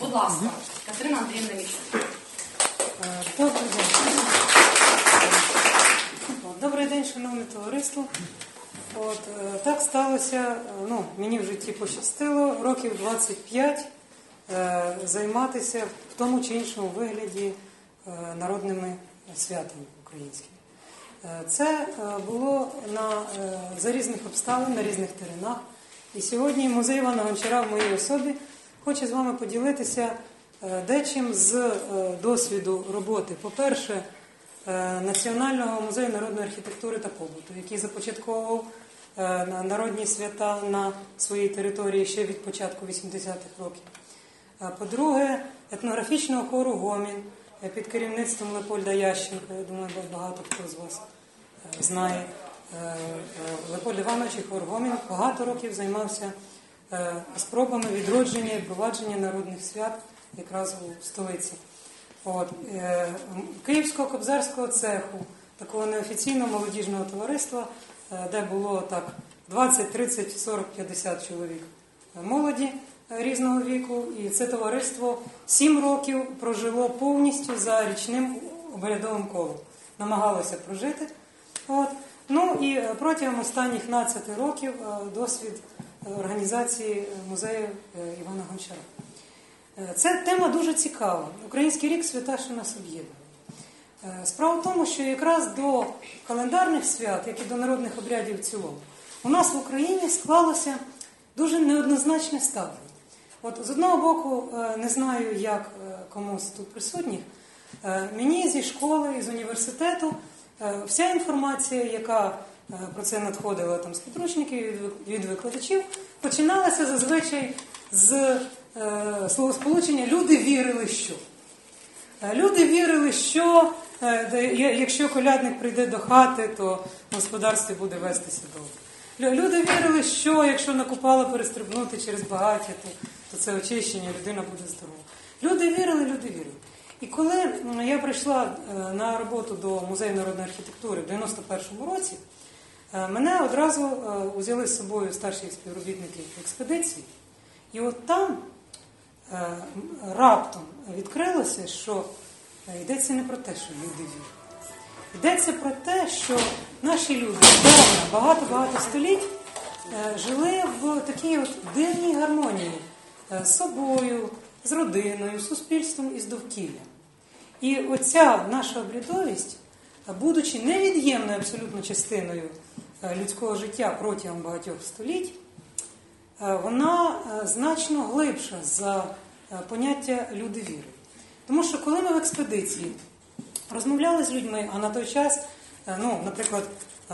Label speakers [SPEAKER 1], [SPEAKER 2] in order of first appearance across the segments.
[SPEAKER 1] Будь ласка, Катерина Андріївна Міщук.
[SPEAKER 2] Е, Добрий день. Добрий день, шановне товариство. От, е, так сталося, е, ну, мені в житті пощастило років 25 е, займатися в тому чи іншому вигляді народними святами українськими. Це було на, за різних обставин, на різних теренах. І сьогодні музей Івана Гончара в моїй особі хоче з вами поділитися е, дечим з е, досвіду роботи. По-перше, е, Національного музею народної архітектури та побуту, який започатковував народні свята на своїй території ще від початку 80-х років. По-друге, етнографічного хору Гомін під керівництвом Лепольда Ященка. Я думаю, багато хто з вас знає. Лепольд Іванович і хор Гомін багато років займався спробами відродження і провадження народних свят якраз у столиці. От, е, Київського кобзарського цеху, такого неофіційного молодіжного товариства, е, де було так 20, 30, 40, 50 чоловік е, молоді е, різного віку. І це товариство 7 років прожило повністю за річним обрядовим колом. Намагалося прожити. От. Ну і е, протягом останніх 15 років е, досвід е, організації музею е, Івана Гончара. Е, Це тема дуже цікава. Український рік свята, що нас об'єднує. Е, Справа в тому, що якраз до календарних свят, як і до народних обрядів в цілому, у нас в Україні склалося дуже неоднозначне ставлення. От з одного боку, не знаю, як комусь тут присутніх, мені зі школи, із університету вся інформація, яка про це надходила там, з підручників від викладачів, починалася зазвичай з е, словосполучення люди вірили, що. Е, Люди вірили, що е, якщо колядник прийде до хати, то в господарстві буде вестися. Лю- Люди вірили, що якщо накупала перестрибнути через багаття, то, то це очищення, людина буде здорова. Люди вірили, люди вірили. І коли я прийшла е, на роботу до музею народної архітектури в 91-му році, е, мене одразу е, узяли з собою старші співробітники експедиції. І от там е, раптом відкрилося, що е, йдеться не про те, що люди вірять. Йдеться про те, що наші люди давно, багато-багато століть е, жили в такій от дивній гармонії е, з собою, з родиною, з суспільством і з довкіллям. І оця наша обрядовість, е, будучи невід'ємною абсолютно частиною е, людського життя протягом багатьох століть, е, вона е, значно глибша за поняття люди віри. Тому що коли ми в експедиції розмовляли з людьми, а на той час, ну, наприклад,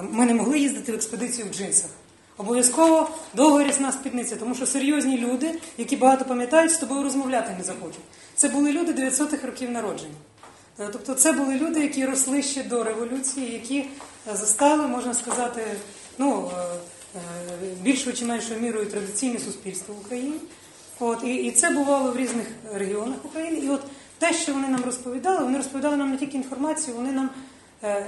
[SPEAKER 2] ми не могли їздити в експедицію в джинсах. Обов'язково довга рісна спідниця, тому що серйозні люди, які багато пам'ятають, з тобою розмовляти не захочуть. Це були люди 900-х років народження. Е, Тобто це були люди, які росли ще до революції, які застали, можна сказати, ну, е, е, більшою чи меншою мірою традиційне суспільство в Україні. От, і, і це бувало в різних регіонах України. І от те, що вони нам розповідали, вони розповідали нам не тільки інформацію, вони нам,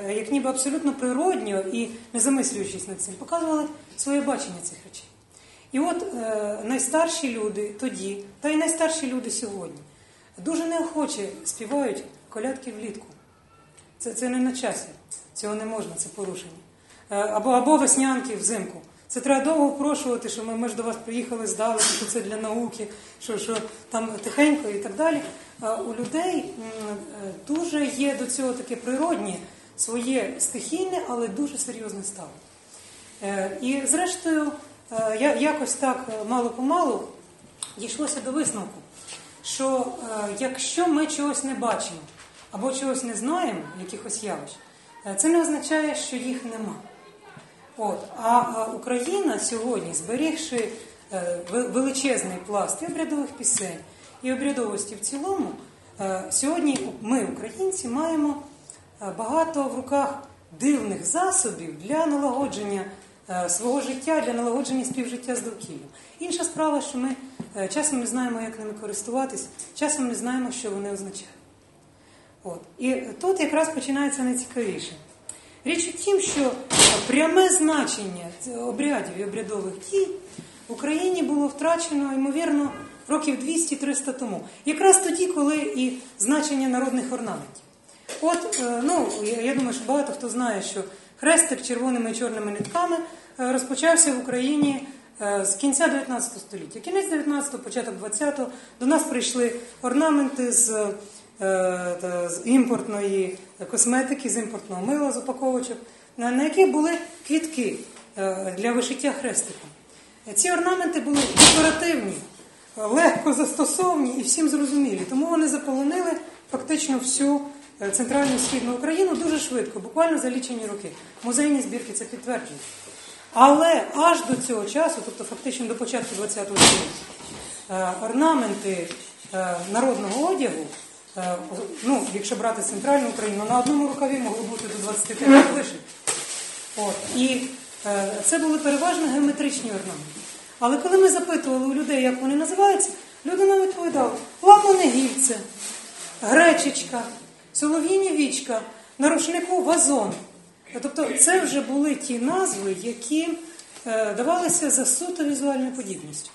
[SPEAKER 2] як ніби абсолютно природньо і не замислюючись над цим, показували своє бачення цих речей. І от найстарші люди тоді, та й найстарші люди сьогодні, дуже неохоче співають колядки влітку. Це, це не на часі, цього не можна, це порушення. Е, Або, або веснянки взимку. Це треба довго впрошувати, що ми, ми ж до вас приїхали здали, що це для науки, що, що там тихенько і так далі. У людей е, дуже є до цього таке природнє, своє стихійне, але дуже серйозне ставлення. Е, І зрештою, е, я якось так е, мало-помалу дійшлося до висновку, що е, якщо ми чогось не бачимо або чогось не знаємо, якихось явищ, е, це не означає, що їх нема. От, а а Україна сьогодні, зберігши е, величезний пласт і обрядових пісень, і обрядовості в цілому, е, сьогодні ми, українці, маємо е, багато в руках дивних засобів для налагодження е, свого життя, для налагодження співжиття з довкіллям. Інша справа, що ми е, часом не знаємо, як ними користуватись, часом не знаємо, що вони означають. От. І тут якраз починається найцікавіше. Річ у тім, що пряме значення обрядів і обрядових дій в Україні було втрачено, ймовірно, років 200-300 тому. Якраз тоді, коли і значення народних орнаментів. От, е, ну, я, думаю, що багато хто знає, що хрестик червоними і чорними нитками е, розпочався в Україні е, з кінця 19 століття. Кінець 19-го, початок 20-го до нас прийшли орнаменти з, з імпортної косметики, з імпортного мила, з упаковочок, на, яких були квітки е, для вишиття хрестиком. Ці орнаменти були декоративні, легко застосовні і всім зрозумілі. Тому вони заполонили фактично всю е, центральну східну Україну дуже швидко, буквально за лічені роки. Музейні збірки це підтверджують. Але аж до цього часу, тобто фактично до початку ХХ століття, е, орнаменти е, народного одягу, е, ну, якщо брати центральну Україну, на одному рукаві могло бути до 25 вишивок. От. І е, це були переважно геометричні орнаменти. Але коли ми запитували у людей, як вони називаються, люди нам відповідали: ламане гільце, гречечка, солов'їні вічка, на рушнику вазон. Тобто це вже були ті назви, які е, давалися за суто візуальною подібністю.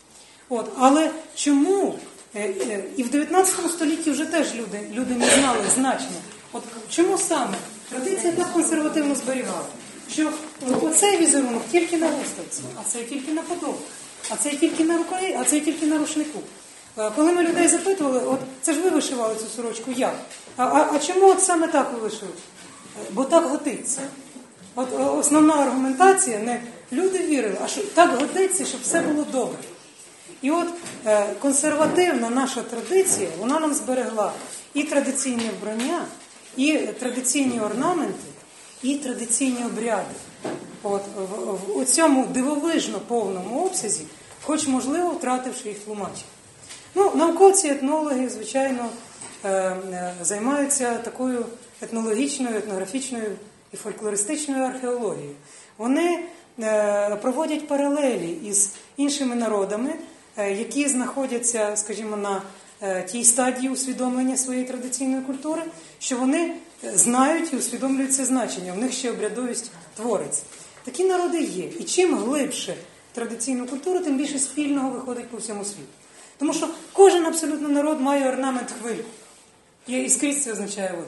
[SPEAKER 2] От. Але чому е, е, і в 19 столітті вже теж люди, люди не знали значення? От чому саме традиція так консервативно зберігала? Що оцей візерунок тільки на виставці, а цей тільки на подобі, а цей тільки на рукаві, а цей тільки на рушнику. Е, Коли ми людей запитували, от це ж ви вишивали цю сорочку, як? А, а, а чому от саме так ви вишили? Е, Бо так годиться. От е, основна аргументація не люди вірили, а що так годиться, щоб все було добре. І от е, консервативна наша традиція, вона нам зберегла і традиційне вбрання, і традиційні орнаменти, і традиційні обряди. От, у цьому дивовижно повному обсязі, хоч, можливо, втративши їх тлумачення. Ну, науковці, етнологи, звичайно, е, е, займаються такою етнологічною, етнографічною і фольклористичною археологією. Вони проводять паралелі із іншими народами, які знаходяться, скажімо, на е, тій стадії усвідомлення своєї традиційної культури, що вони е, знають і усвідомлюють це значення. У них ще обрядовість твориться. Такі народи є. І чим глибше традиційну культуру, тим більше спільного виходить по всьому світу. Тому що кожен абсолютно народ має орнамент хвильку. І і скрізь це означає вода.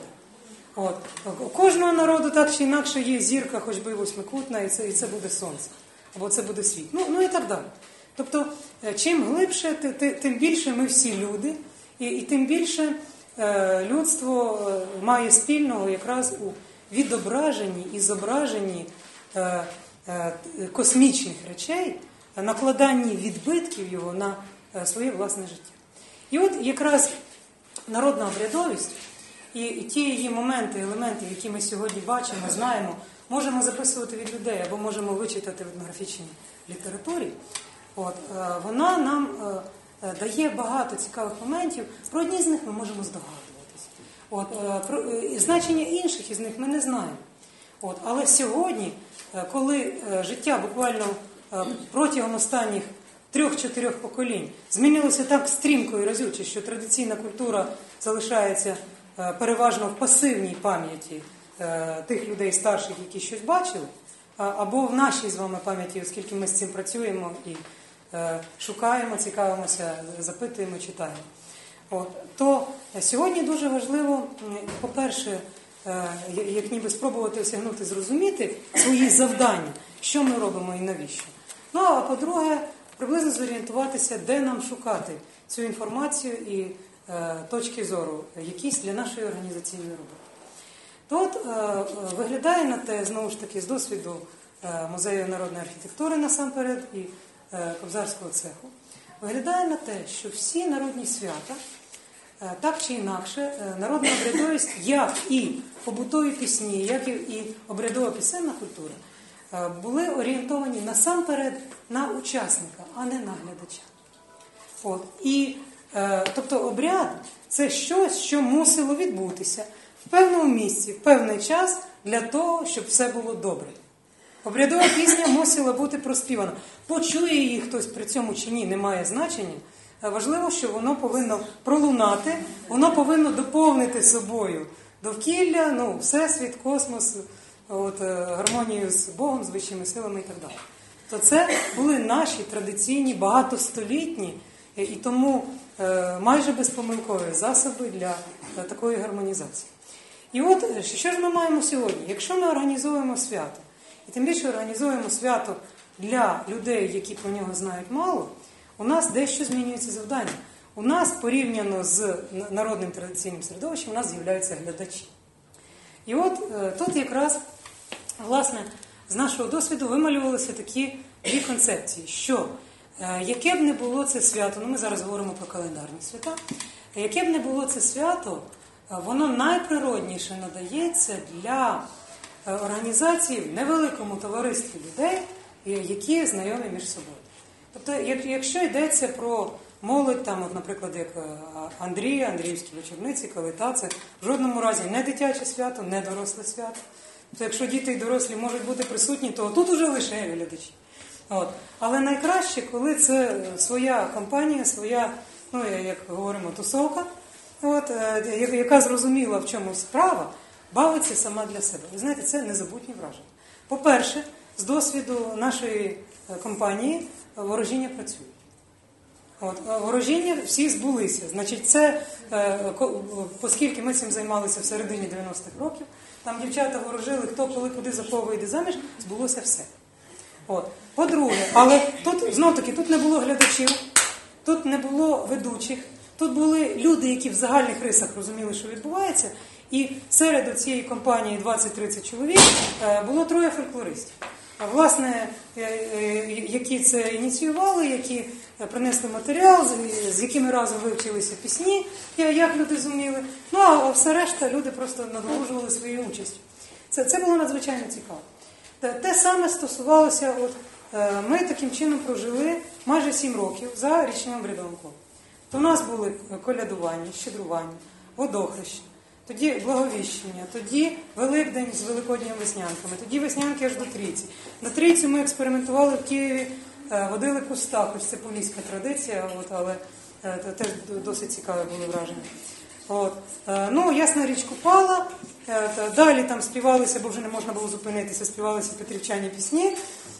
[SPEAKER 2] От. У кожного народу так чи інакше є зірка, хоч би восьмикутна, і це, і це буде сонце. Або це буде світ. Ну, ну і так далі. Тобто, е, чим глибше, ти- ти- тим більше ми всі люди, і, і тим більше е, людство е, має спільного якраз у відображенні і зображенні космічних речей, накладанні відбитків його на своє власне життя. І от якраз народна обрядовість і ті її моменти, елементи, які ми сьогодні бачимо, знаємо, можемо записувати від людей або можемо вичитати в етнографічній літературі. От, е, вона нам е, е, дає багато цікавих моментів. Про одні з них ми можемо здогадуватися. От, про, значення інших із них ми не знаємо. От, але сьогодні, коли життя буквально протягом останніх трьох-чотирьох поколінь змінилося так стрімко і разюче, що традиційна культура залишається переважно в пасивній пам'яті тих людей старших, які щось бачили, або в нашій з вами пам'яті, оскільки ми з цим працюємо і шукаємо, цікавимося, запитуємо, читаємо. От, то сьогодні дуже важливо, по-перше, е, як ніби спробувати осягнути, зрозуміти свої завдання, що ми робимо і навіщо. Ну а по-друге, приблизно зорієнтуватися, де нам шукати цю інформацію і е, точки зору, якісь для нашої організаційної роботи. То от е, е, виглядає на те, знову ж таки, з досвіду е, музею народної архітектури насамперед і е, Кобзарського цеху, виглядає на те, що всі народні свята, е, так чи інакше, е, народна обрядовість, як і побутові пісні, як і, обрядова пісенна культура, е, були орієнтовані насамперед на учасника, а не на глядача. От. І, е, тобто обряд це щось, що мусило відбутися в певному місці, в певний час для того, щоб все було добре. Обрядова пісня мусила бути проспівана. Почує її хтось при цьому чи ні, не має значення. Е, Важливо, що воно повинно пролунати, воно повинно доповнити собою довкілля, ну, всесвіт, космос, от, е, гармонію з Богом, з вищими силами і так далі. То це були наші традиційні багатостолітні Е, І тому майже безпомилкові засоби для такої гармонізації. І от що ж ми маємо сьогодні? Якщо ми організуємо свято, і тим більше організуємо свято для людей, які про нього знають мало, у нас дещо змінюється завдання. У нас порівняно з народним традиційним середовищем, у нас з'являються глядачі. І от е, тут якраз, власне, з нашого досвіду вималювалися такі дві концепції, що е, яке б не було це свято, ну ми зараз говоримо про календарні свята, яке б не було це свято, е, воно найприродніше надається для е, організації в невеликому товаристві людей, е, які знайомі між собою. Тобто, якщо йдеться про молодь, там, от, наприклад, як е, Андрій, Андріївські вечорниці, калита, це в жодному разі не дитяче свято, не доросле свято. Тобто, якщо діти і дорослі можуть бути присутні, то тут уже лише глядачі. От. Але найкраще, коли це своя компанія, своя, ну як говоримо, тусовка, от, яка зрозуміла, в чому справа, бавиться сама для себе. Ви знаєте, це незабутні враження. По-перше, з досвіду нашої е, компанії е, ворожіння працює. От, е, ворожіння всі збулися. Значить, це, оскільки ми цим займалися в середині 90-х років, там дівчата ворожили, хто коли куди за кого йде заміж, збулося все. От. По-друге, але тут знов таки тут не було глядачів, тут не було ведучих, тут були люди, які в загальних рисах розуміли, що відбувається. І серед цієї компанії 20-30 чоловік е, було троє фольклористів. Власне, е, е, які це ініціювали, які принесли матеріал, з- якими разом вивчилися пісні, як люди зуміли. Ну а все решта люди просто надолужували своєю участю. Це, це було надзвичайно цікаво. Те, саме стосувалося, от ми таким чином прожили майже сім років за річним обрядовим. То у нас були колядування, щедрування, водохреща, тоді благовіщення, тоді Великдень з Великодніми веснянками, тоді веснянки аж до трійці. На трійцю ми експериментували в Києві, е, водили куста, хоч це поліська традиція, от, але е, теж досить цікаве було враження. От. Е, Ну, ясна річ купала. Далі там співалися, бо вже не можна було зупинитися, співалися петрівчані пісні.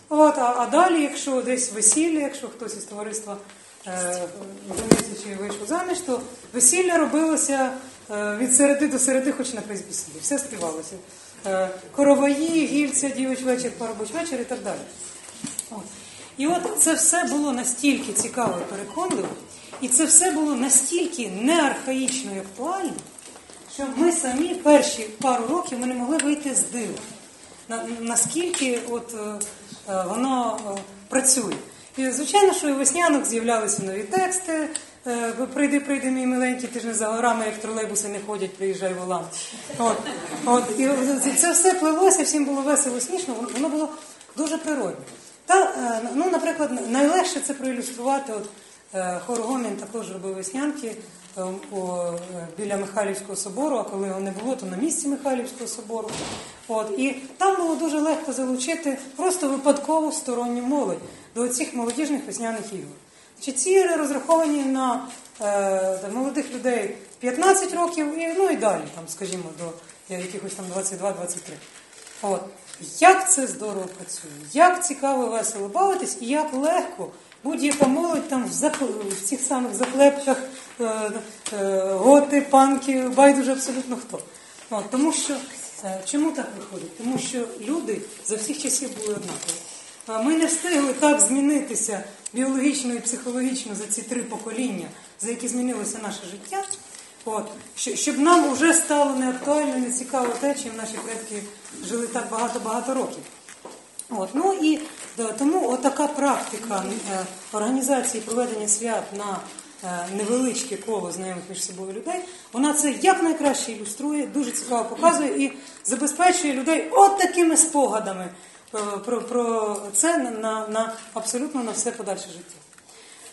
[SPEAKER 2] От, а, а далі, якщо десь весілля, якщо хтось із товариства е, вийшов заміж, то весілля робилося від середи до середи, хоч на призбісілі. Все співалося. Е, Короваї, гільця, дівич вечір, парубоч вечір і так далі. От. І от це все було настільки цікаво і переконливо, і це все було настільки не архаїчно і актуально, що ми самі перші пару років ми не могли вийти з дива. На- Наскільки от, е, е, воно е, працює. І звичайно, що і веснянок з'являлися нові тексти. Е, Прийди, прийди, мій миленький, ти ж не за горами, як тролейбуси не ходять, приїжджай волам. От, от, і це все плелося, всім було весело, смішно, воно- було дуже природне. Та, е, ну, наприклад, найлегше це проілюструвати. От, е, хор Гомін також робив веснянки біля Михайлівського собору, а коли його не було, то на місці Михайлівського собору. От, і там було дуже легко залучити просто випадкову сторонню молодь до цих молодіжних весняних ігор. Значить, ці розраховані на е, молодих людей 15 років і, ну і далі, там, скажімо, до якихось там 22-23. От. Як це здорово працює, як цікаво весело бавитись, і як легко будь-яка молодь там в, зак- в цих самих заклепках, е, е, готи, панки, байдуже абсолютно хто. От, тому що е, чому так виходить? Тому що люди за всіх часів були однакові. Ми не встигли так змінитися біологічно і психологічно за ці три покоління, за які змінилося наше життя. От, щоб нам вже стало неактуально, не цікаво те, чим наші предки жили так багато-багато років. От, ну і да, тому отака практика е, організації проведення свят на е, невеличке коло знайомих між собою людей, вона це якнайкраще ілюструє, дуже цікаво показує і забезпечує людей от такими спогадами про, про це на, на, абсолютно на все подальше життя.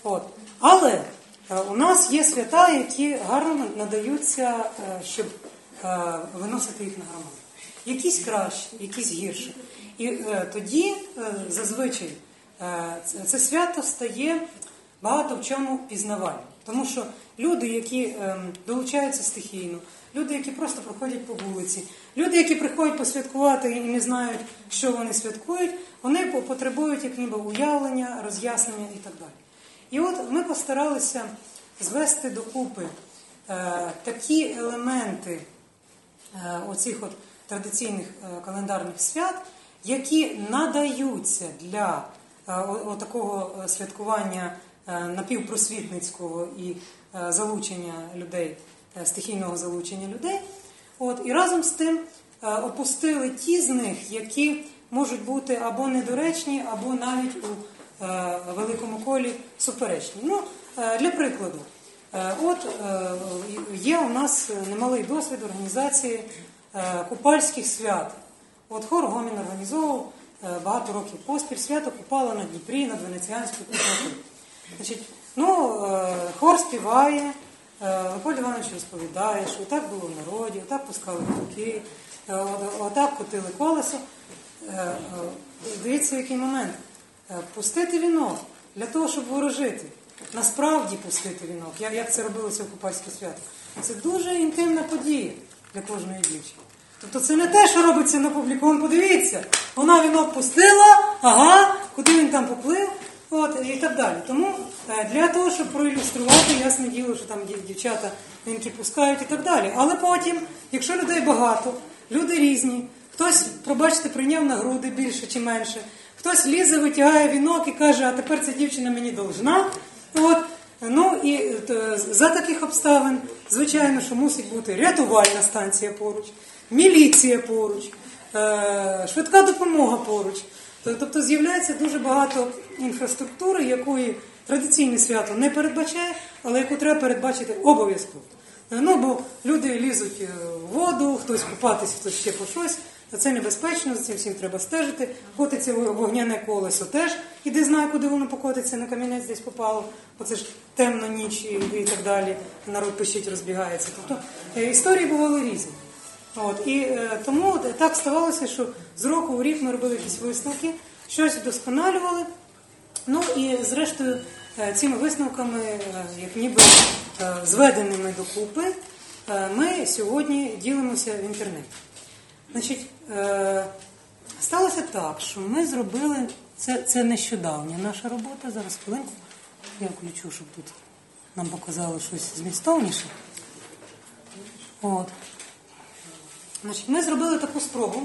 [SPEAKER 2] От. Але е, у нас є свята, які гарно надаються, е, щоб е, виносити їх на громаду. Якісь краще, якісь гірше. І е, тоді е, зазвичай е, це, свято стає багато в чому пізнавальним. Тому що люди, які е, долучаються стихійно, люди, які просто проходять по вулиці, люди, які приходять посвяткувати і не знають, що вони святкують, вони потребують як ніби уявлення, роз'яснення і так далі. І от ми постаралися звести докупи е, такі елементи е, оцих от традиційних е, календарних свят, які надаються для е, о- такого е, святкування е, напівпросвітницького і залучення людей, стихійного залучення людей. От, і разом з тим е, опустили ті з них, які можуть бути або недоречні, або навіть у е, великому колі суперечні. Ну, е, для прикладу, е, от е, є у нас немалий досвід організації е, купальських свят. От хор Гомін організовував е, багато років поспіль свято Купала на Дніпрі, над Венеціанською купалою. Значить, ну, е, хор співає, е, Леопольд Іванович розповідає, що отак було в народі, отак пускали руки, отак котили колесо. Е, е, Дивіться, який момент. Е, Пустити вінок для того, щоб ворожити. Насправді пустити вінок, як це робилося в Купальське свято. Це дуже інтимна подія для кожної дівчини. Тобто це не те, що робиться на публіку. Вон подивіться, вона вінок пустила, ага, куди він там поплив, от, і так далі. Тому е, для того, щоб проілюструвати, ясне діло, що там дівчата вінки пускають і так далі. Але потім, якщо людей багато, люди різні, хтось, пробачте, прийняв на груди більше чи менше, хтось лізе, витягає вінок і каже, а тепер ця дівчина мені должна. От, Ну і е, за таких обставин, звичайно, що мусить бути рятувальна станція поруч, міліція поруч, е, швидка допомога поруч. Тобто з'являється дуже багато інфраструктури, якої традиційне свято не передбачає, але яку треба передбачити обов'язково. Ну, бо люди лізуть е, в воду, хтось купатись, хтось ще по щось. Це небезпечно, за цим всім треба стежити. Котиться вогняне колесо теж. Іди знай, куди воно покотиться, на камінець десь попало. Оце ж темна ніч і, і так далі. Народ пищить, розбігається. Тобто е, історії бували різні. От, і е, тому так ставалося, що з року в рік ми робили якісь висновки, щось вдосконалювали. Ну і зрештою е, цими висновками, е, як ніби е, зведеними докупи, е, ми сьогодні ділимося в інтернеті. Значить, е, сталося так, що ми зробили це, це нещодавня наша робота. Зараз хвилинку. Я включу, щоб тут нам показало щось змістовніше. От. Значить, ми зробили таку спробу.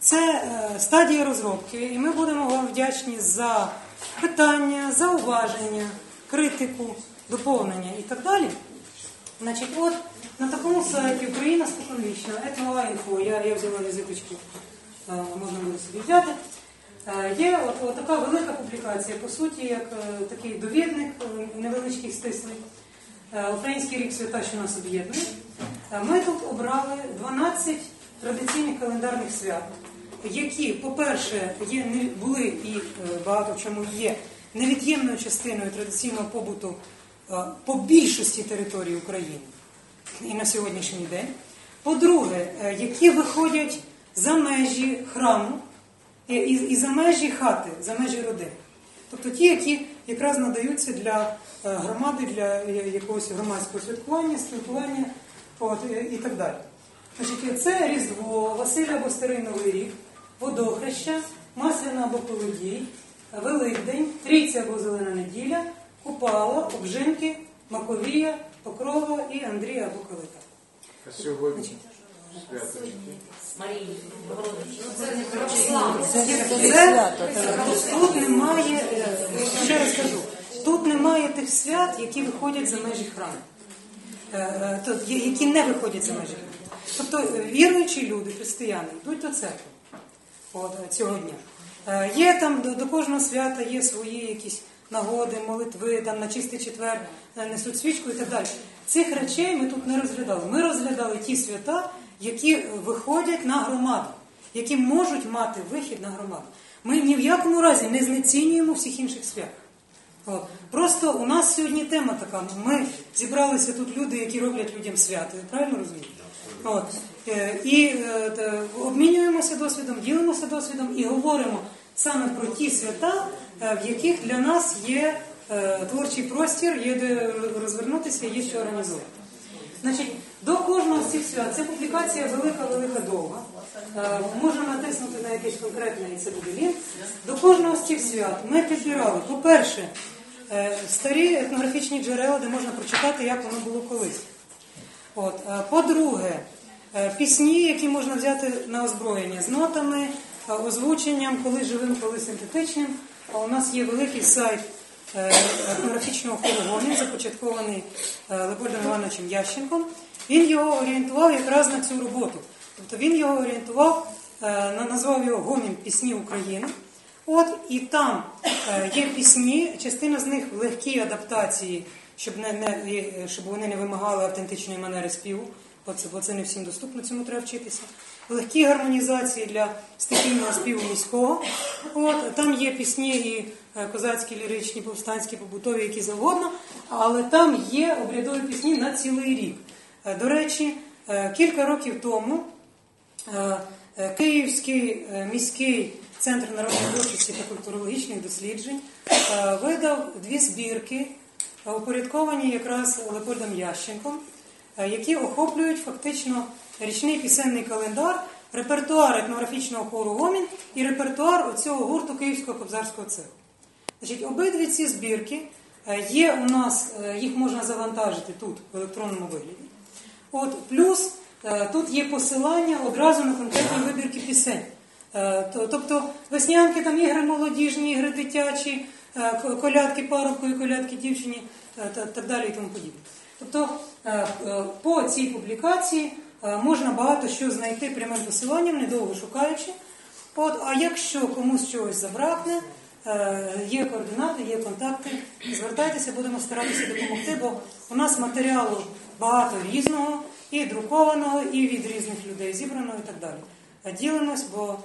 [SPEAKER 2] Це е, стадія розробки, і ми будемо вам вдячні за питання, зауваження, критику, доповнення і так далі. Значить, от на такому сайті Україна споконвічна, етноінфо, я, я взяла візиточки, е, можна буде собі взяти. Е, Є от, от така велика публікація, по суті, як такий довідник, невеличкий стислий. Український рік свята, що нас об'єднує. Ми тут обрали 12 традиційних календарних свят, які, по-перше, є, були і е, багато в чому є невід'ємною частиною традиційного побуту е, по більшості території України і на сьогоднішній день. По-друге, е, які виходять за межі храму і, за межі хати, за межі родини. Тобто ті, які якраз надаються для громади, для якогось громадського святкування, спілкування от, е, і так далі. Значить, це Різдво, Василь або Старий Новий рік, Водохреща, Масляна або Колодій, Великдень, Трійця або Зелена неділя, Купала, Обжинки, Маковія, Покрова і Андрія або Калита.
[SPEAKER 3] А сьогодні свято.
[SPEAKER 1] Марії
[SPEAKER 2] тут немає, е, ще раз кажу, тут немає тих свят, які виходять за межі храму. Е, які не виходять за межі. Тобто е, віруючі люди, християни, йдуть до церкви е, цього дня. Є там до, кожного свята є свої якісь нагоди, молитви, там на чистий четвер несуть свічку і так далі. Цих речей ми тут не розглядали. Ми розглядали ті свята, які виходять на громаду, які можуть мати вихід на громаду. Ми ні в якому разі не знецінюємо всіх інших свят. От. Просто у нас сьогодні тема така. Ми зібралися тут люди, які роблять людям свято. Ви правильно розумієте? От. Е, І е, обмінюємося досвідом, ділимося досвідом і говоримо саме про ті свята, е, в яких для нас є е, творчий простір, є де розвернутися, є що організувати. Значить, до кожного з цих свят, це публікація велика-велика довга. Можна натиснути на якесь конкретне, і це буде лінк. До кожного з цих свят ми підбирали, по-перше, старі етнографічні джерела, де можна прочитати, як воно було колись. От. е, По-друге, е, пісні, які можна взяти на озброєння з нотами, е, озвученням, коли живим, коли синтетичним. А у нас є великий сайт е, етнографічного хору «Гомін», започаткований е, Леопольдом Івановичем Ященком. Він його орієнтував якраз на цю роботу. Тобто він його орієнтував, е, назвав його Гомін Пісні України. От і там е, є пісні, частина з них в легкій адаптації, щоб не, не е, щоб вони не вимагали автентичної манери співу, бо це, бо це не всім доступно, цьому треба вчитися. Легкі гармонізації для стихійного співу міського. От там є пісні і е, козацькі, ліричні, повстанські, побутові, які завгодно, але там є обрядові пісні на цілий рік. До речі, кілька років тому Київський міський центр народної творчості та культурологічних досліджень е, видав дві збірки, е, упорядковані якраз Лепольдом Ященком, е, які охоплюють фактично річний пісенний календар, репертуар етнографічного хору Гомін і репертуар оцього гурту Київського кобзарського цеху. Значить, обидві ці збірки є у нас, їх можна завантажити тут в електронному вигляді. От, плюс тут є посилання одразу на конкретні вибірки пісень. Е, то- Тобто веснянки, там ігри молодіжні, ігри дитячі, е, колядки парубку і колядки дівчині е, та так далі і тому подібне. Тобто по цій публікації можна багато що знайти прямим посиланням, недовго шукаючи. От, а якщо комусь чогось забракне, є координати, є контакти, звертайтеся, будемо старатися допомогти, бо у нас матеріалу багато різного, і друкованого, і від різних людей зібраного і так далі. Ділимось, бо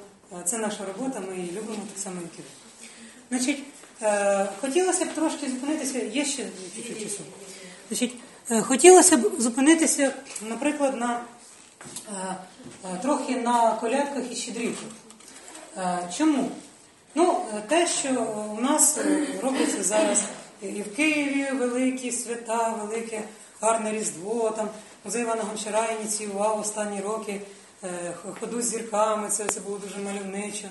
[SPEAKER 2] це наша робота, ми її любимо так само, як і ви. Значить, е, хотілося б трошки зупинитися, є ще чуть-чуть часу. Значить, е, хотілося б зупинитися, наприклад, на е, е, трохи на колядках і щедрівках. Е, Чому? Ну, е, те, що е, у нас е, робиться зараз і в Києві великі свята, велике гарне Різдво, там музей Івана Гончара ініціював останні роки е, ходу з зірками, це, це було дуже мальовничо.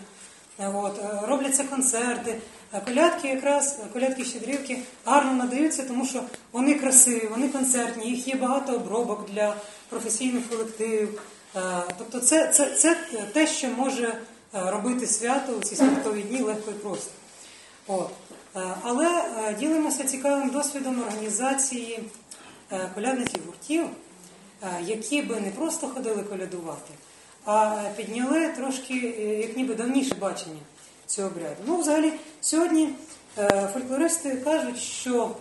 [SPEAKER 2] Е, От, е, робляться концерти. Е, Колядки якраз, е, колядки щедрівки гарно надаються, тому що вони красиві, вони концертні, їх є багато обробок для професійних колективів. Е, Тобто це, це, це те, що може е, робити свято у ці святкові дні легко і просто. От. Е, Але е, ділимося цікавим досвідом організації е, колядників гуртів, е, які би не просто ходили колядувати, а підняли трошки, е, як ніби давніше бачення цього обряду. Ну, взагалі, сьогодні е, фольклористи кажуть, що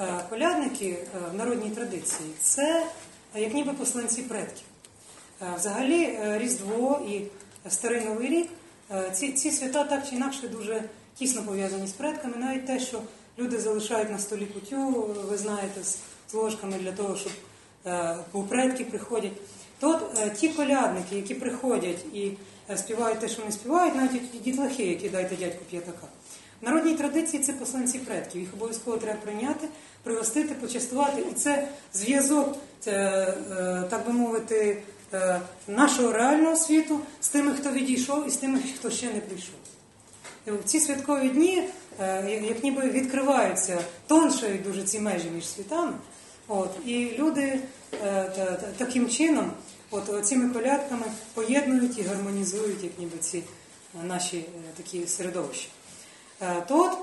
[SPEAKER 2] е, колядники е, в народній традиції це е, як ніби посланці предків. Е, Взагалі, е, Різдво і Старий Новий рік е, ці, ці свята так чи інакше дуже тісно пов'язані з предками. Навіть те, що люди залишають на столі кутю, ви знаєте, з, ложками для того, щоб е, предки приходять. То от е, ті колядники, які приходять і е, співають те, що вони співають, навіть дітлахи, які дайте дядьку п'ятака. В народній традиції це посланці предків. Їх обов'язково треба прийняти, пригостити, почастувати. І це зв'язок, е, так би мовити, е, нашого реального світу з тими, хто відійшов, і з тими, хто ще не прийшов. В ці святкові дні, е, як ніби відкриваються тоншою дуже ці межі між світами. От, і люди е, та- та- таким чином, от цими колядками поєднують і гармонізують, як ніби ці е, наші е, такі середовища. Е, То от,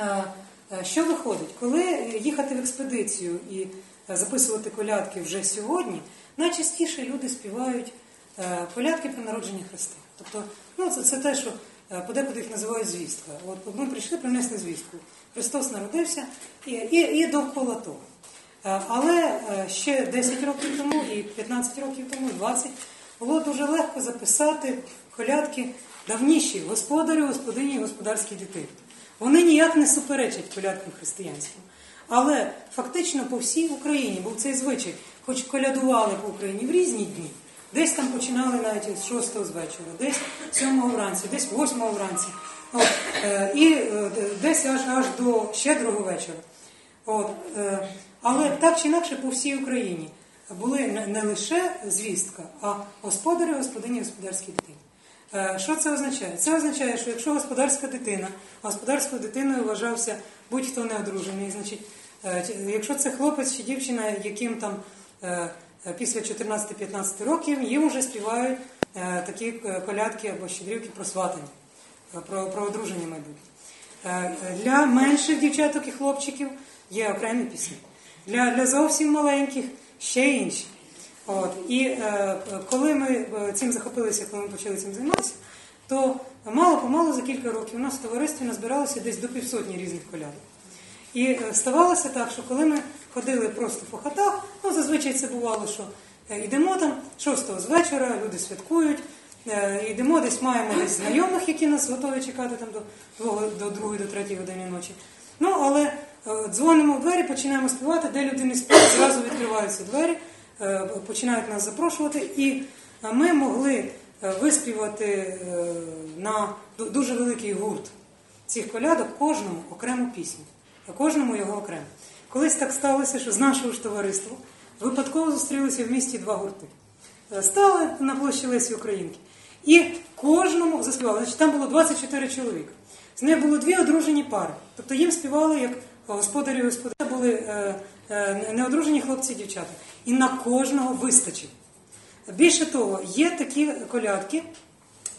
[SPEAKER 2] е, е, що виходить? Коли їхати в експедицію і записувати колядки вже сьогодні, найчастіше люди співають колядки про народження Христа. Тобто, ну, це, це те, що подекуди їх називають звістка. От ми прийшли, принесли звістку. Христос народився і, і, і довкола того. Е, Але е, ще 10 років тому, і 15 років тому, і 20, було дуже легко записати колядки давніші господарю, господині і господарській дитині. Вони ніяк не суперечать колядкам християнським. Але фактично по всій Україні був цей звичай, хоч колядували по Україні в різні дні. Десь там починали навіть з 6 з вечора, десь 7 вранці, десь 8 вранці. От, е, і е, десь аж аж до щедрого вечора. От, е, але так чи інакше по всій Україні були не, лише звістка, а господарі, господині, господарські дитині. Е, Що це означає? Це означає, що якщо господарська дитина, господарською дитиною вважався будь-хто не одружений, значить, е, якщо це хлопець чи дівчина, яким там е, після 14-15 років їм вже співають такі колядки або щедрівки про сватання, про, про одруження майбутнє. Для менших дівчаток і хлопчиків є окремі пісні. Для, для зовсім маленьких ще інші. От. І е, коли ми е, цим захопилися, коли ми почали цим займатися, то мало-помалу за кілька років у нас в товаристві назбиралося десь до півсотні різних колядок. І е, ставалося так, що коли ми ходили просто по хатах, ну зазвичай це бувало, що е, йдемо там шостого з вечора, люди святкують, йдемо десь маємо десь знайомих, які нас готові чекати там до двого, до другої, до третьої години ночі. Ну, але дзвонимо в двері, починаємо співати, де люди не сплять, зразу відкриваються двері, е, починають нас запрошувати, і е, ми могли е, виспівати е, на дуже великий гурт цих колядок кожному окрему пісню, кожному його окремо. Колись так сталося, що з нашого ж товариства випадково зустрілися в місті два гурти. Е, Стали на площі Лесі Українки. І кожному заспівали. Значить, там було 24 чоловіка. З них було дві одружені пари. Тобто їм співали як господарі і господарі були е, е, неодружені хлопці і дівчата. І на кожного вистачить. Більше того, є такі колядки,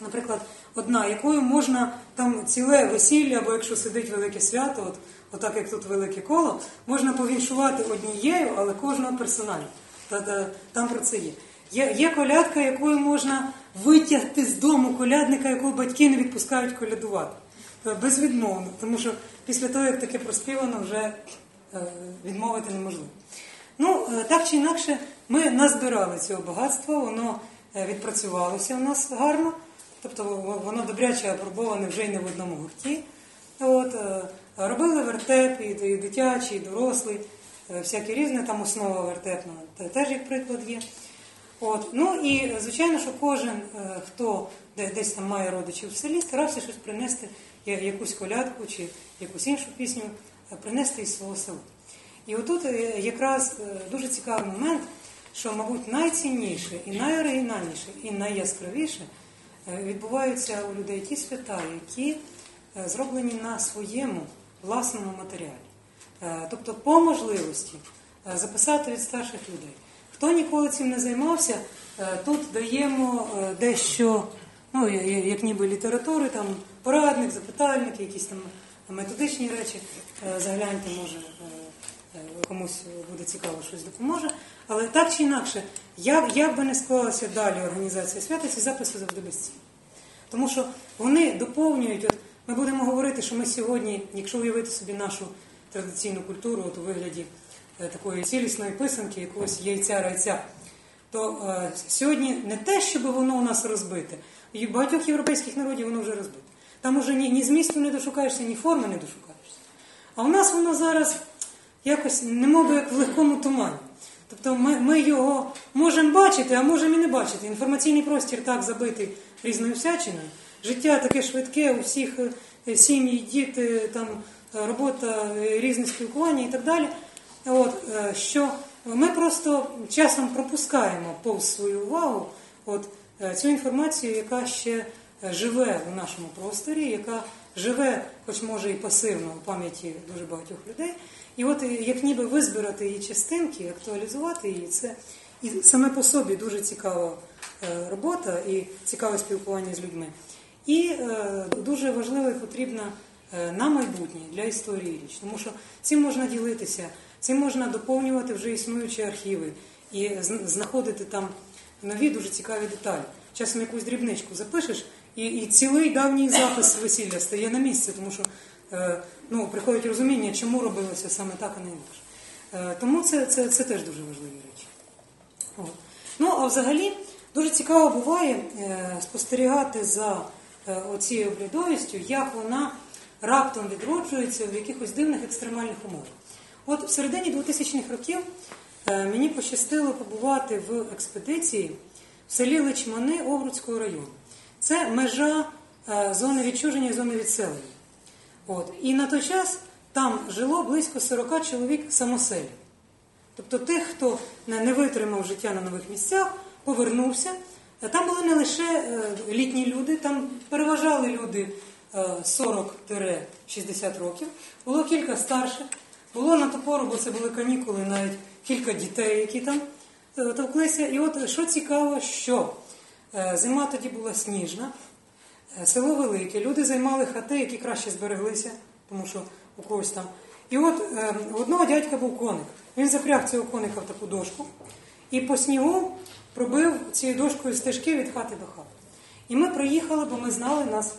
[SPEAKER 2] наприклад, одна, якою можна там ціле весілля, або якщо сидить велике свято, от, отак як тут велике коло, можна повіншувати однією, але кожного персонально. Та, та, там про це є. Є, є колядка, якою можна витягти з дому колядника, якого батьки не відпускають колядувати. Та Безвідмовно, тому що після того, як таке проспівано, вже е, відмовити неможливо. Ну, е, так чи інакше, ми назбирали цього багатства, воно е, відпрацювалося у нас гарно, тобто воно добряче апробоване вже й не в одному гурті. От, робили вертеп, і дитячий, і дорослий, всякі різні, там основа вертепна теж як приклад є. От. Ну і звичайно, що кожен, хто де- десь там має родичів в селі, старався щось принести, якусь колядку чи якусь іншу пісню е, принести із свого села. І отут е, якраз е, дуже цікавий момент, що, мабуть, найцінніше і найоригінальніше, і найяскравіше відбуваються у людей ті свята, які зроблені на своєму власному матеріалі. Тобто, по можливості записати від старших людей. Хто ніколи цим не займався, тут даємо дещо, ну, як ніби літератури, там порадник, запитальник, якісь там методичні речі. Е, Загляньте, може, е, е, комусь буде цікаво, щось допоможе. Але так чи інакше, як, як би не склалася далі організація свята, ці записи завжди безцінні. Тому що вони доповнюють, от ми будемо говорити, що ми сьогодні, якщо уявити собі нашу традиційну культуру, от у вигляді такої цілісної писанки, якогось яйця-райця, то е, сьогодні не те, щоб воно у нас розбите, і багатьох європейських народів воно вже розбите. Там уже ні, ні змісту не дошукаєшся, ні форми не дошукаєшся. А у нас воно зараз якось немов би як в легкому тумані. Тобто ми, ми його можемо бачити, а можемо і не бачити. Інформаційний простір так забитий різною всячиною. Життя таке швидке, у всіх е, сім'ї, діти, там, робота, е, різне спілкування і так далі. От, е, що ми просто часом пропускаємо повз свою увагу от, цю інформацію, яка ще живе у нашому просторі, яка живе, хоч може і пасивно у пам'яті дуже багатьох людей. І от е, як ніби визбирати її частинки, актуалізувати її, це і саме по собі дуже цікава е, робота і цікаве спілкування з людьми. І е, дуже важлива і потрібна е, на майбутнє для історії річ, тому що цим можна ділитися, цим можна доповнювати вже існуючі архіви і знаходити там нові дуже цікаві деталі. Часом якусь дрібничку запишеш, і, і цілий давній запис весілля стає на місце, тому що е, ну, приходить розуміння, чому робилося саме так, а не інакше. Е, тому це, це, це теж дуже важливі речі. От. Ну, а взагалі дуже цікаво буває е, спостерігати за е, оцією оглядовістю, як вона раптом відроджується в якихось дивних екстремальних умовах. От в середині 2000-х років е, мені пощастило побувати в експедиції в селі Личмани Овруцького району. Це межа е, зони відчуження і зони відселення. От. І на той час там жило близько 40 чоловік самоселів. Тобто тих, хто не витримав життя на нових місцях, повернувся, Там були не лише е, літні люди, там переважали люди е, 40-60 років. Було кілька старших, було на ту пору, бо це були канікули, навіть кілька дітей, які там е, товклися. І от що цікаво, що е, зима тоді була сніжна, е, село велике, люди займали хати, які краще збереглися, тому що у когось там. І от е, у одного дядька був коник. Він запряг цього коника в таку дошку і по снігу пробив цією дошкою стежки від хати до хати. І ми приїхали, бо ми знали, нас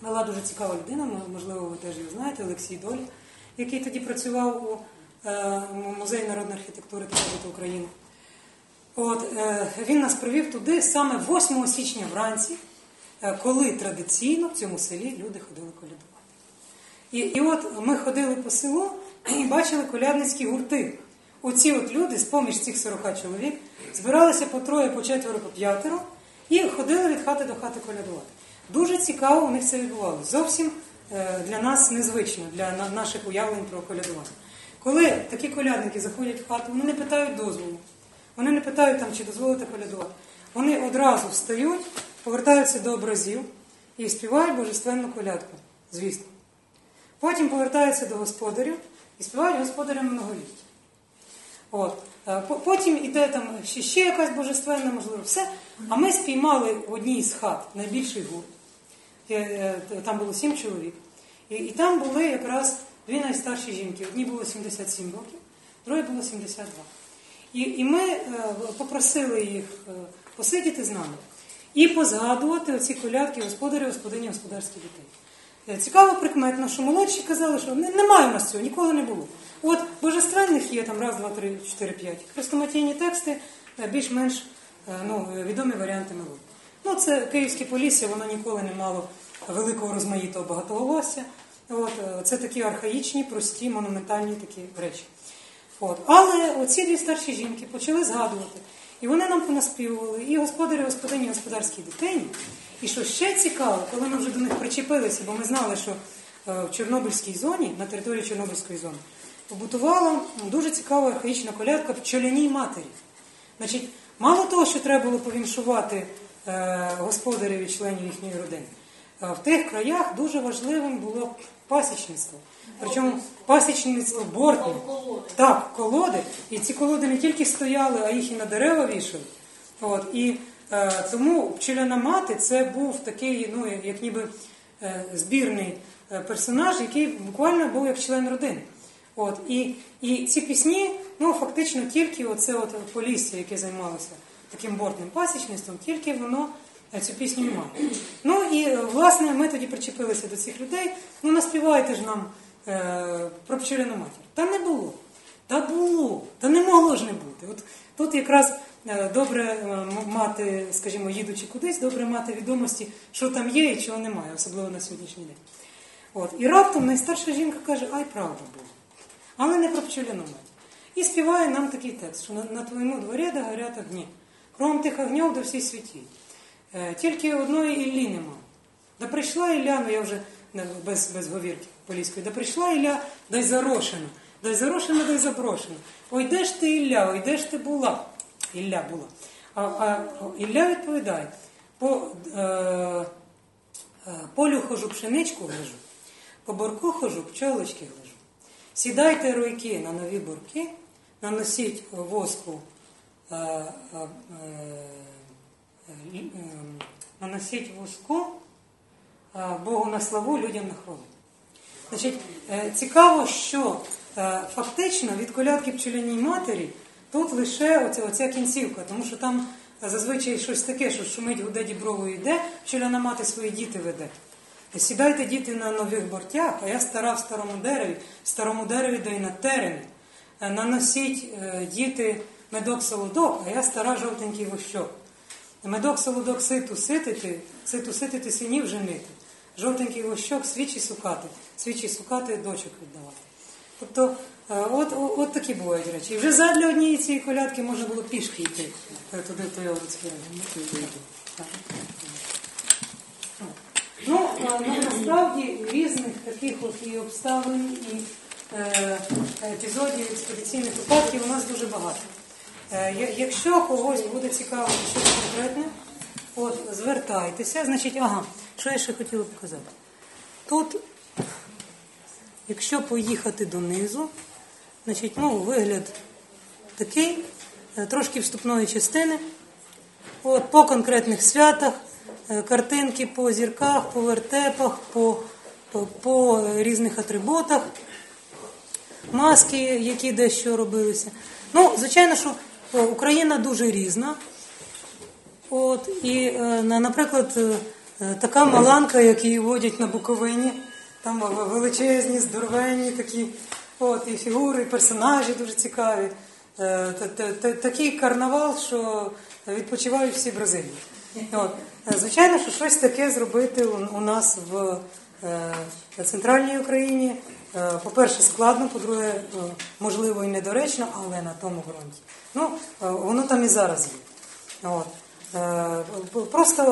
[SPEAKER 2] вела дуже цікава людина, можливо, ви теж його знаєте, Олексій Доль, який тоді працював у е, музеї народної архітектури та України. От, е, він нас привів туди саме 8 січня вранці, е, коли традиційно в цьому селі люди ходили колядувати. І, і от ми ходили по селу і бачили колядницькі гурти. Оці от люди, з поміж цих 40 чоловік, збиралися по троє, по четверо, по п'ятеро і ходили від хати до хати колядувати. Дуже цікаво у них це відбувалося. Зовсім е, для нас незвично, для наших уявлень про колядування. Коли такі колядники заходять в хату, вони не питають дозволу. Вони не питають там, чи дозволити колядувати. Вони одразу встають, повертаються до образів і співають божественну колядку, звісно. Потім повертаються до господарів і співають господарям многоліття. От. Е, Потім іде там ще, ще якась божественна, можливо, все. А ми спіймали в одній з хат найбільший гурт. Е, е, Там було сім чоловік. І, і там були якраз дві найстарші жінки. Одній було 77 років, другій було 72. І, і ми е, попросили їх е, посидіти з нами і позгадувати оці колядки господарі, господині, господарських дітей. Е, Цікаво прикметно, що молодші казали, що немає у нас цього, ніколи не було. От божественних є там раз, два, три, чотири, п'ять. Хрестоматійні тексти більш-менш ну, відомі варіанти мелодії. Ну, це Київське Полісся, воно ніколи не мало великого розмаїтого багатоголосся. От, це такі архаїчні, прості, монументальні такі речі. От. Але оці дві старші жінки почали згадувати. І вони нам понаспівували, і господарі, господині, господарській дитині. І що ще цікаво, коли ми вже до них причепилися, бо ми знали, що е, в Чорнобильській зоні, на території Чорнобильської зони, побутувала дуже цікава архаїчна колядка пчоляній матері. Значить, мало того, що треба було повіншувати е, господарів і членів їхньої родини, е, в тих краях дуже важливим було пасічництво. Причому пасічництво бортне. Так, колоди. І ці колоди не тільки стояли, а їх і на дерева вішали. От, і е, тому пчеляна мати це був такий, ну, як ніби е, збірний е, персонаж, який буквально був як член родини. От, і, і ці пісні, ну фактично тільки оце от полісся, яке займалося таким бортним пасічництвом, тільки воно е, цю пісню має. Ну і е, власне ми тоді причепилися до цих людей. Ну наспівайте ж нам про пчеляну матір. Та не було. Та було, та не могло ж не бути. От тут якраз е, добре е, мати, скажімо, їдучи кудись, добре мати відомості, що там є і чого немає, особливо на сьогоднішній день. От. І раптом найстарша жінка каже, ай, правда було. Але не про пчеляну мать. І співає нам такий текст, що на, на твоєму дворі да огні. Кром тих огнів до всі світі. Е, тільки одної Іллі нема. Да прийшла Ілля, ну я вже без, без говірки поліської, да прийшла Ілля, да й зарошена. Да й зарошена, да й заброшена. Ой, де ж ти Ілля, ой, де ж ти була? Ілля була. А, а Ілля відповідає, по е, е, полю хожу пшеничку глажу, по борку хожу пчолочки глажу. Сідайте руйки на нові бурки, наносіть воску, е, е, е, е, наносіть воску Богу на славу, людям на хвалу. Значить, е, цікаво, що е, фактично від колядки пчеляній матері тут лише оця, оця кінцівка, тому що там е, зазвичай щось таке, що шумить гуде дібровою йде, пчеляна мати свої діти веде. Сідайте діти на нових бортях, а я стара в старому дереві, в старому дереві да й на терені. Е, Наносіть е, діти медок солодок, а я стара жовтенький вощок. Медок солодок ситу ситити, ситу ситити синів женити. Жовтенький вощок свічі сукати, свічі сукати дочок віддавати. Тобто, е, от, от, от такі бувають речі. І вже задля однієї цієї колядки можна було пішки йти е, туди, той район. Ну, ну, насправді різних таких от і обставин, і е, епізодів експедиційних випадків у нас дуже багато. Якщо когось буде цікаво щось конкретне, От, звертайтеся. Значить, ага, що я ще хотіла показати? Тут, якщо поїхати донизу, значить, ну, вигляд такий, е, трошки вступної частини. От, по конкретних святах, е, картинки по зірках, по вертепах, по, по, по різних атрибутах, маски, які дещо робилися. Ну, звичайно, що Україна дуже різна. От, і, е, наприклад, е, така маланка, як її водять на Буковині, там величезні, здоровенні такі, от, і фігури, і персонажі дуже цікаві. Е, та- та- та- Такий карнавал, що відпочивають всі Бразилії. От. Звичайно, що щось таке зробити у нас в центральній Україні. По-перше, складно, по-друге, можливо і недоречно, але на тому ґрунті. Ну, воно там і зараз є. От. Е, Просто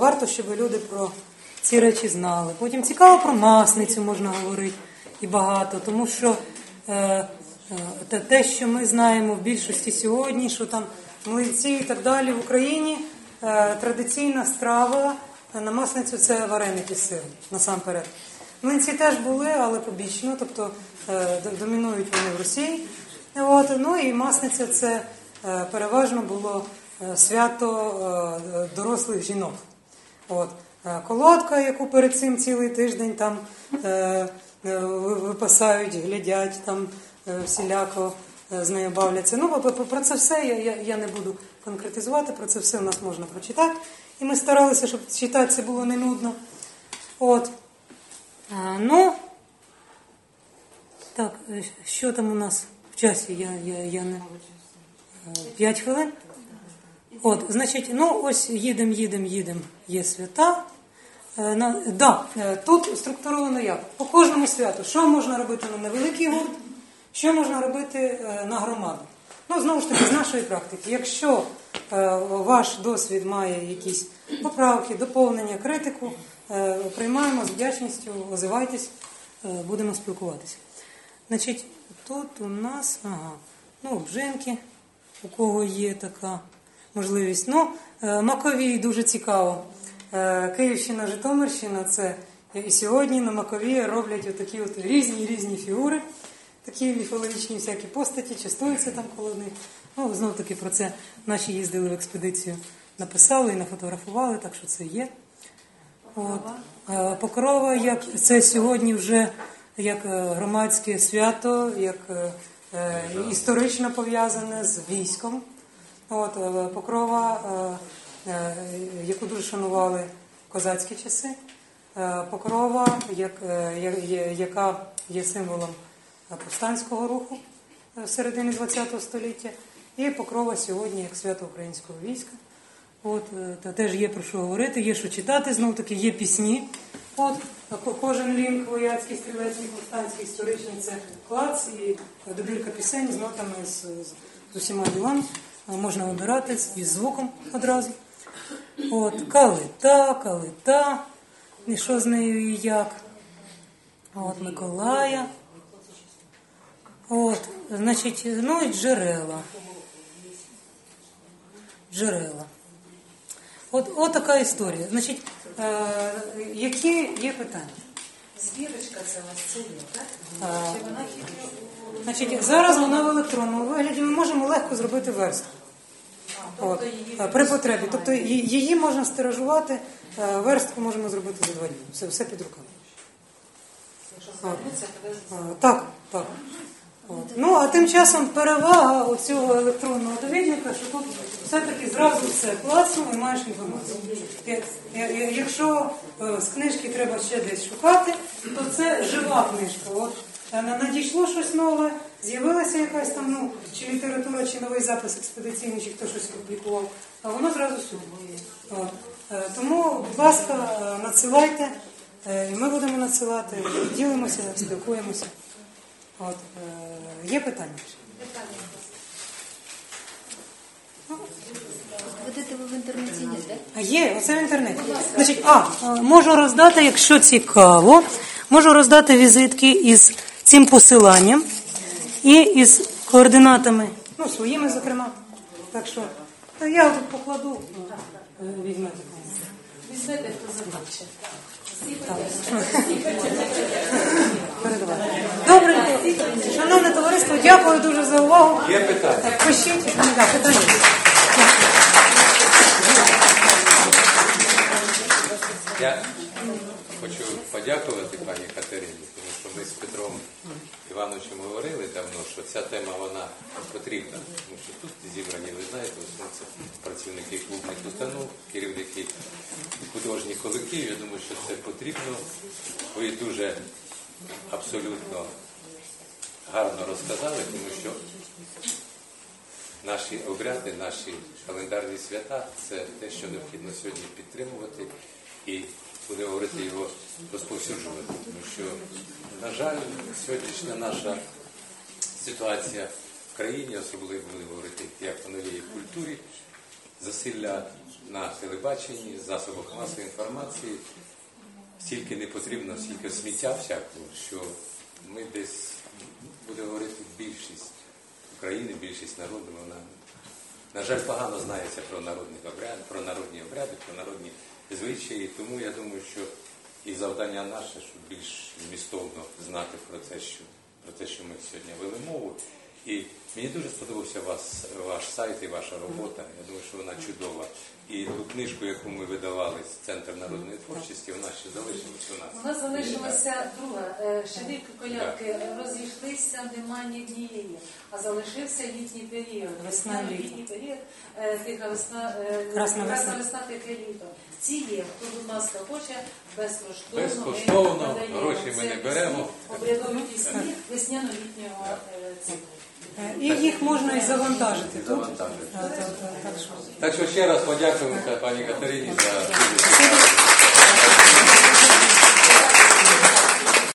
[SPEAKER 2] варто, щоб люди про ці речі знали. Потім цікаво про масницю можна говорити і багато, тому що е, е, те- що ми знаємо в більшості сьогодні, що там млинці і так далі в Україні, традиційна страва на масницю це вареники з насамперед. Млинці теж були, але побічно, тобто домінують вони в Росії. От, ну і масниця це переважно було свято е, дорослих жінок. От. Е, Колодка, яку перед цим цілий тиждень там е, е, ви- випасають, глядять, там е, всіляко е, з нею бавляться. Ну, про- це все я, я, я не буду конкретизувати, про це все в нас можна прочитати. І ми старалися, щоб читати це було не нудно. От. А, ну, так, е, що там у нас в часі? Я, я, я не... Е, П'ять хвилин? От, значить, ну ось їдемо, їдемо, їдемо, є свята. Е, на, да, е, тут структуровано як? По кожному святу. Що можна робити на невеликий гурт, що можна робити е, на громаду. Ну, знову ж таки, з нашої практики. Якщо ваш досвід має якісь поправки, доповнення, критику, приймаємо з вдячністю, озивайтесь, будемо спілкуватися. Значить, тут у нас, ага, ну, обжинки, у кого є така можливість. Ну, е, Маковій дуже цікаво. Е, Київщина, Житомирщина, це і сьогодні на Макові роблять отакі от різні різні фігури, такі міфологічні всякі постаті, частуються там коло них. Ну, знов таки про це наші їздили в експедицію, написали і нафотографували, так що це є. От. Е, Покрова, як це сьогодні вже як громадське свято, як історично пов'язане з військом. От, е, Покрова, е, е, яку дуже шанували козацькі часи. Покрова, яка є символом повстанського руху в середині ХХ століття. І Покрова сьогодні як свято українського війська. От, та теж є про що говорити, є що читати, знов таки є пісні. От, кожен лінк вояцький, стрілецький, повстанський, історичний це клац і добірка пісень з нотами, з, з усіма ділами. Можна вибирати з- із звуком одразу. От, калита, калита, і що з нею і як. От, Миколая. От, значить, ну і джерела. Джерела. От, от така історія. Значить, е, які є питання?
[SPEAKER 1] Збірочка це у вас це є, так?
[SPEAKER 2] А,
[SPEAKER 1] Чи вона хіба?
[SPEAKER 2] Значить, зараз вона в електронному вигляді, ми можемо легко зробити верстку. От, е, при потребі. Тобто її можна стиражувати, е, верстку можемо зробити за два дні. Все, все під руками. Е, Так, так. От. Ну, а тим часом перевага оцього електронного довідника, що тут все-таки зразу все класно і маєш інформацію. Якщо з книжки треба ще десь шукати, то це жива книжка. От надійшло щось нове, з'явилася якась там, ну, чи література, чи новий запис експедиційний, чи хто щось публікував, а воно зразу. От. Е, Тому, будь ласка, е, надсилайте, е, і ми будемо надсилати, ділимося, спілкуємося. От, є питання?
[SPEAKER 4] Ведете ви в інтернеті, так?
[SPEAKER 2] А є, оце в інтернеті. Значить, а, можу роздати, якщо цікаво, можу роздати візитки із цим посиланням і із координатами, ну, своїми, зокрема. Так що Та Я тут покладу, візьмете.
[SPEAKER 1] Візьмете, хто захоче.
[SPEAKER 2] Добре, шановне товариство, дякую дуже за увагу.
[SPEAKER 3] Є питання?
[SPEAKER 2] Так, пишіть. Да, питання.
[SPEAKER 5] Я хочу подякувати пані Катерині, тому що ми з Петром Івановичем говорили давно, що ця тема вона потрібна. Тому що тут зібрані, ви знаєте, це працівники клубних установ, керівники художніх колективів. Я думаю, що це потрібно. Ви дуже абсолютно гарно розказали, тому що наші обряди, наші календарні свята це те, що необхідно сьогодні підтримувати і буде говорити його розповсюджувати. Тому що, на жаль, сьогоднішня наша ситуація в країні, особливо буде говорити як по новій культурі, засилля на телебаченні, засобах масової інформації, стільки не потрібно, стільки сміття всякого, що ми десь буде говорити більшість України, більшість народу, вона, на жаль, погано знається про народних обряд, про народні обряди, про народні звичаї. Тому я думаю, що і завдання наше, щоб більш містовно знати про те, що про те, що ми сьогодні вели мову. І мені дуже сподобався вас, ваш сайт і ваша робота. Я думаю, що вона чудова. І ту книжку, яку ми видавали з Центр народної творчості, вона ще залишилась у нас.
[SPEAKER 1] У нас залишилася друга. е, Шевик колядки розійшлися, нема ні однієї, а залишився літній період.
[SPEAKER 2] Весна,
[SPEAKER 1] літній період, е, тиха весна, е,
[SPEAKER 2] Красна весна.
[SPEAKER 1] весна, тихе літо. Ці є, хто, будь ласка, хоче, безкоштовно.
[SPEAKER 5] Безкоштовно, гроші ми не беремо.
[SPEAKER 1] Обрядові пісні весняно-літнього циклу.
[SPEAKER 2] І їх можна і завантажити тут.
[SPEAKER 5] Завантажити.
[SPEAKER 2] Так, так, так, так що.
[SPEAKER 5] Так що ще раз подякуємо пані Катерині за.